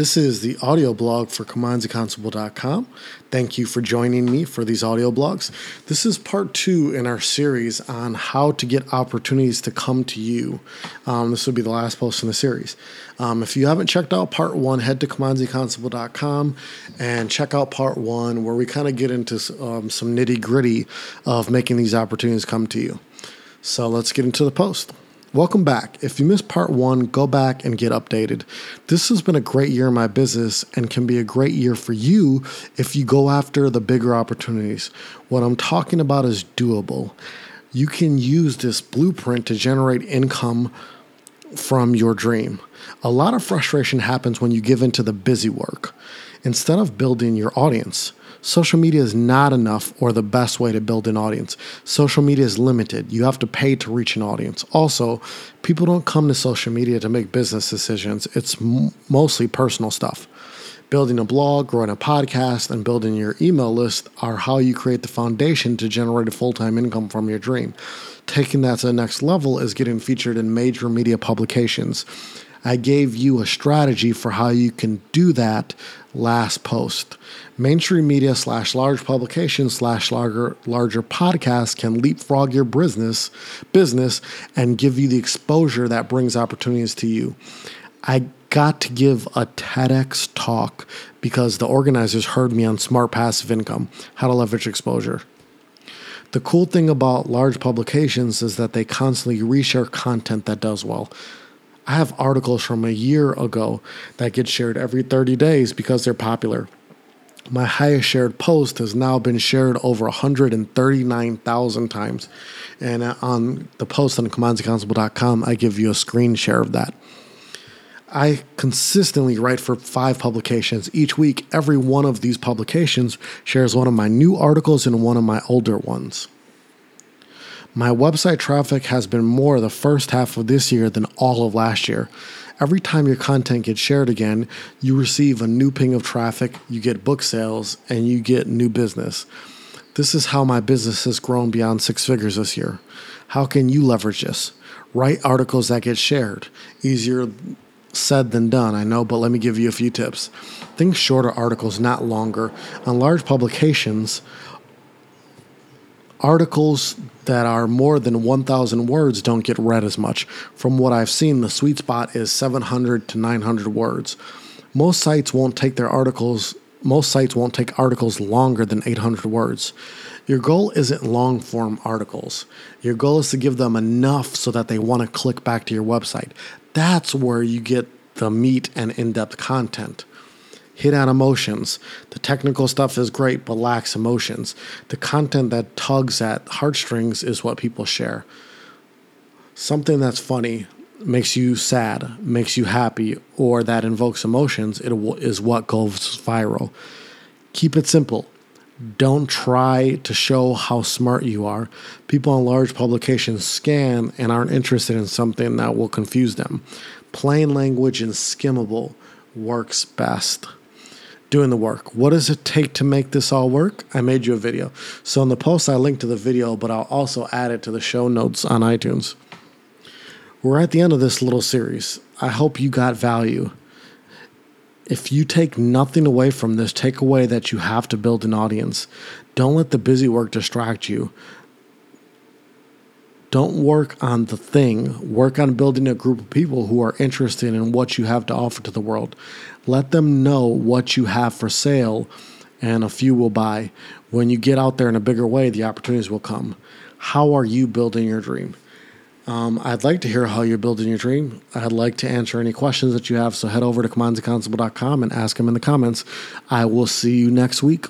This is the audio blog for KimanziConstable.com. Thank you for joining me for these audio blogs. This is part two in our series on how to get opportunities to come to you. Um, this will be the last post in the series. Um, if you haven't checked out part one, head to KimanziConstable.com and check out part one, where we kind of get into um, some nitty gritty of making these opportunities come to you. So let's get into the post. Welcome back. If you missed part one, go back and get updated. This has been a great year in my business and can be a great year for you if you go after the bigger opportunities. What I'm talking about is doable. You can use this blueprint to generate income from your dream. A lot of frustration happens when you give into the busy work instead of building your audience. Social media is not enough or the best way to build an audience. Social media is limited. You have to pay to reach an audience. Also, people don't come to social media to make business decisions, it's m- mostly personal stuff. Building a blog, growing a podcast, and building your email list are how you create the foundation to generate a full time income from your dream. Taking that to the next level is getting featured in major media publications. I gave you a strategy for how you can do that last post. Mainstream media slash large publications slash larger larger podcasts can leapfrog your business business and give you the exposure that brings opportunities to you. I got to give a TEDx talk because the organizers heard me on smart passive income, how to leverage exposure. The cool thing about large publications is that they constantly reshare content that does well. I have articles from a year ago that get shared every 30 days because they're popular. My highest shared post has now been shared over 139,000 times. And uh, on the post on kimanziconstable.com, I give you a screen share of that. I consistently write for five publications. Each week, every one of these publications shares one of my new articles and one of my older ones. My website traffic has been more the first half of this year than all of last year. Every time your content gets shared again, you receive a new ping of traffic, you get book sales, and you get new business. This is how my business has grown beyond six figures this year. How can you leverage this? Write articles that get shared. Easier said than done, I know, but let me give you a few tips. Think shorter articles, not longer. On large publications, articles that are more than 1,000 words don't get read as much. From what I've seen, the sweet spot is 700 to 900 words. Most sites won't take their articles, most sites won't take articles longer than 800 words. Your goal isn't long form articles. Your goal is to give them enough so that they want to click back to your website. That's where you get the meat and in depth content hit on emotions. The technical stuff is great, but lacks emotions. The content that tugs at heartstrings is what people share. Something that's funny makes you sad, makes you happy, or that invokes emotions it is what goes viral. Keep it simple. Don't try to show how smart you are. People on large publications scan and aren't interested in something that will confuse them. Plain language and skimmable works best doing the work. What does it take to make this all work? I made you a video. So in the post, I link to the video, but I'll also add it to the show notes on iTunes. We're at the end of this little series. I hope you got value. If you take nothing away from this, take away that you have to build an audience. Don't let the busy work distract you. Don't work on the thing. Work on building a group of people who are interested in what you have to offer to the world. Let them know what you have for sale, and a few will buy. When you get out there in a bigger way, the opportunities will come. How are you building your dream? Um, I'd like to hear how you're building your dream. I'd like to answer any questions that you have. So head over to kimanziconstable.com and ask them in the comments. I will see you next week.